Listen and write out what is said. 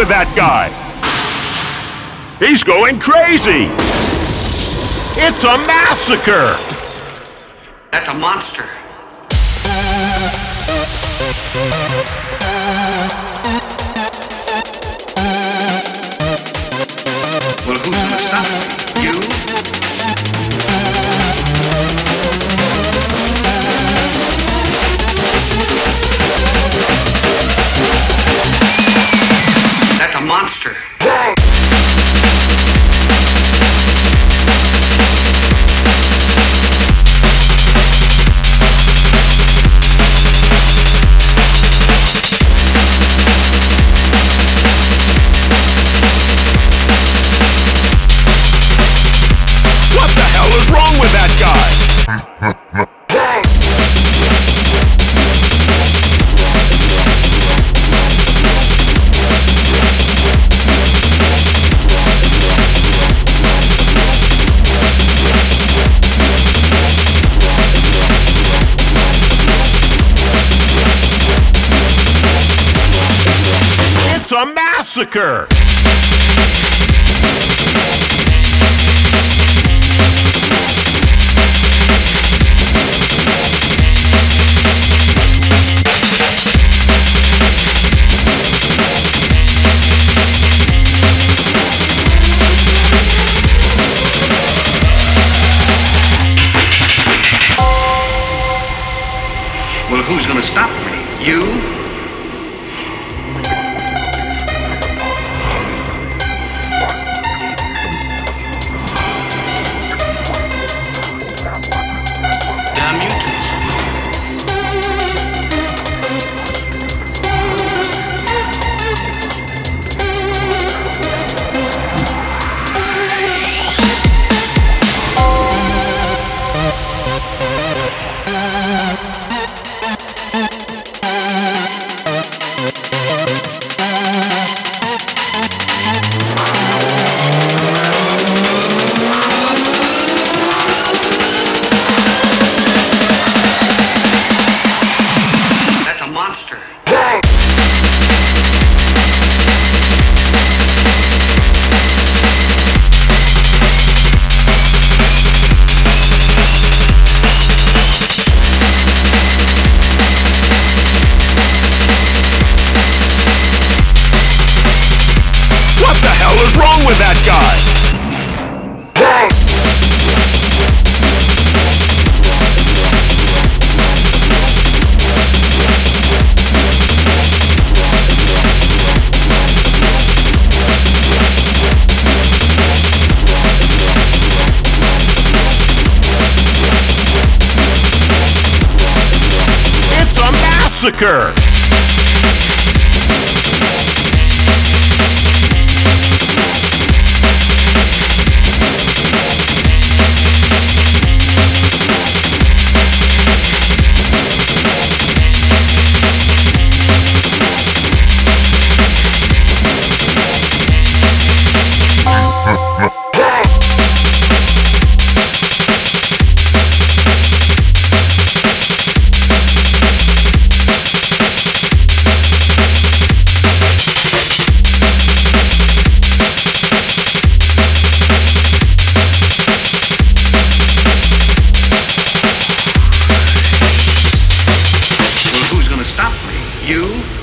with that guy? He's going crazy! It's a massacre! That's a monster. Monster. A massacre! Well, who's gonna stop me? You? Massacre! You?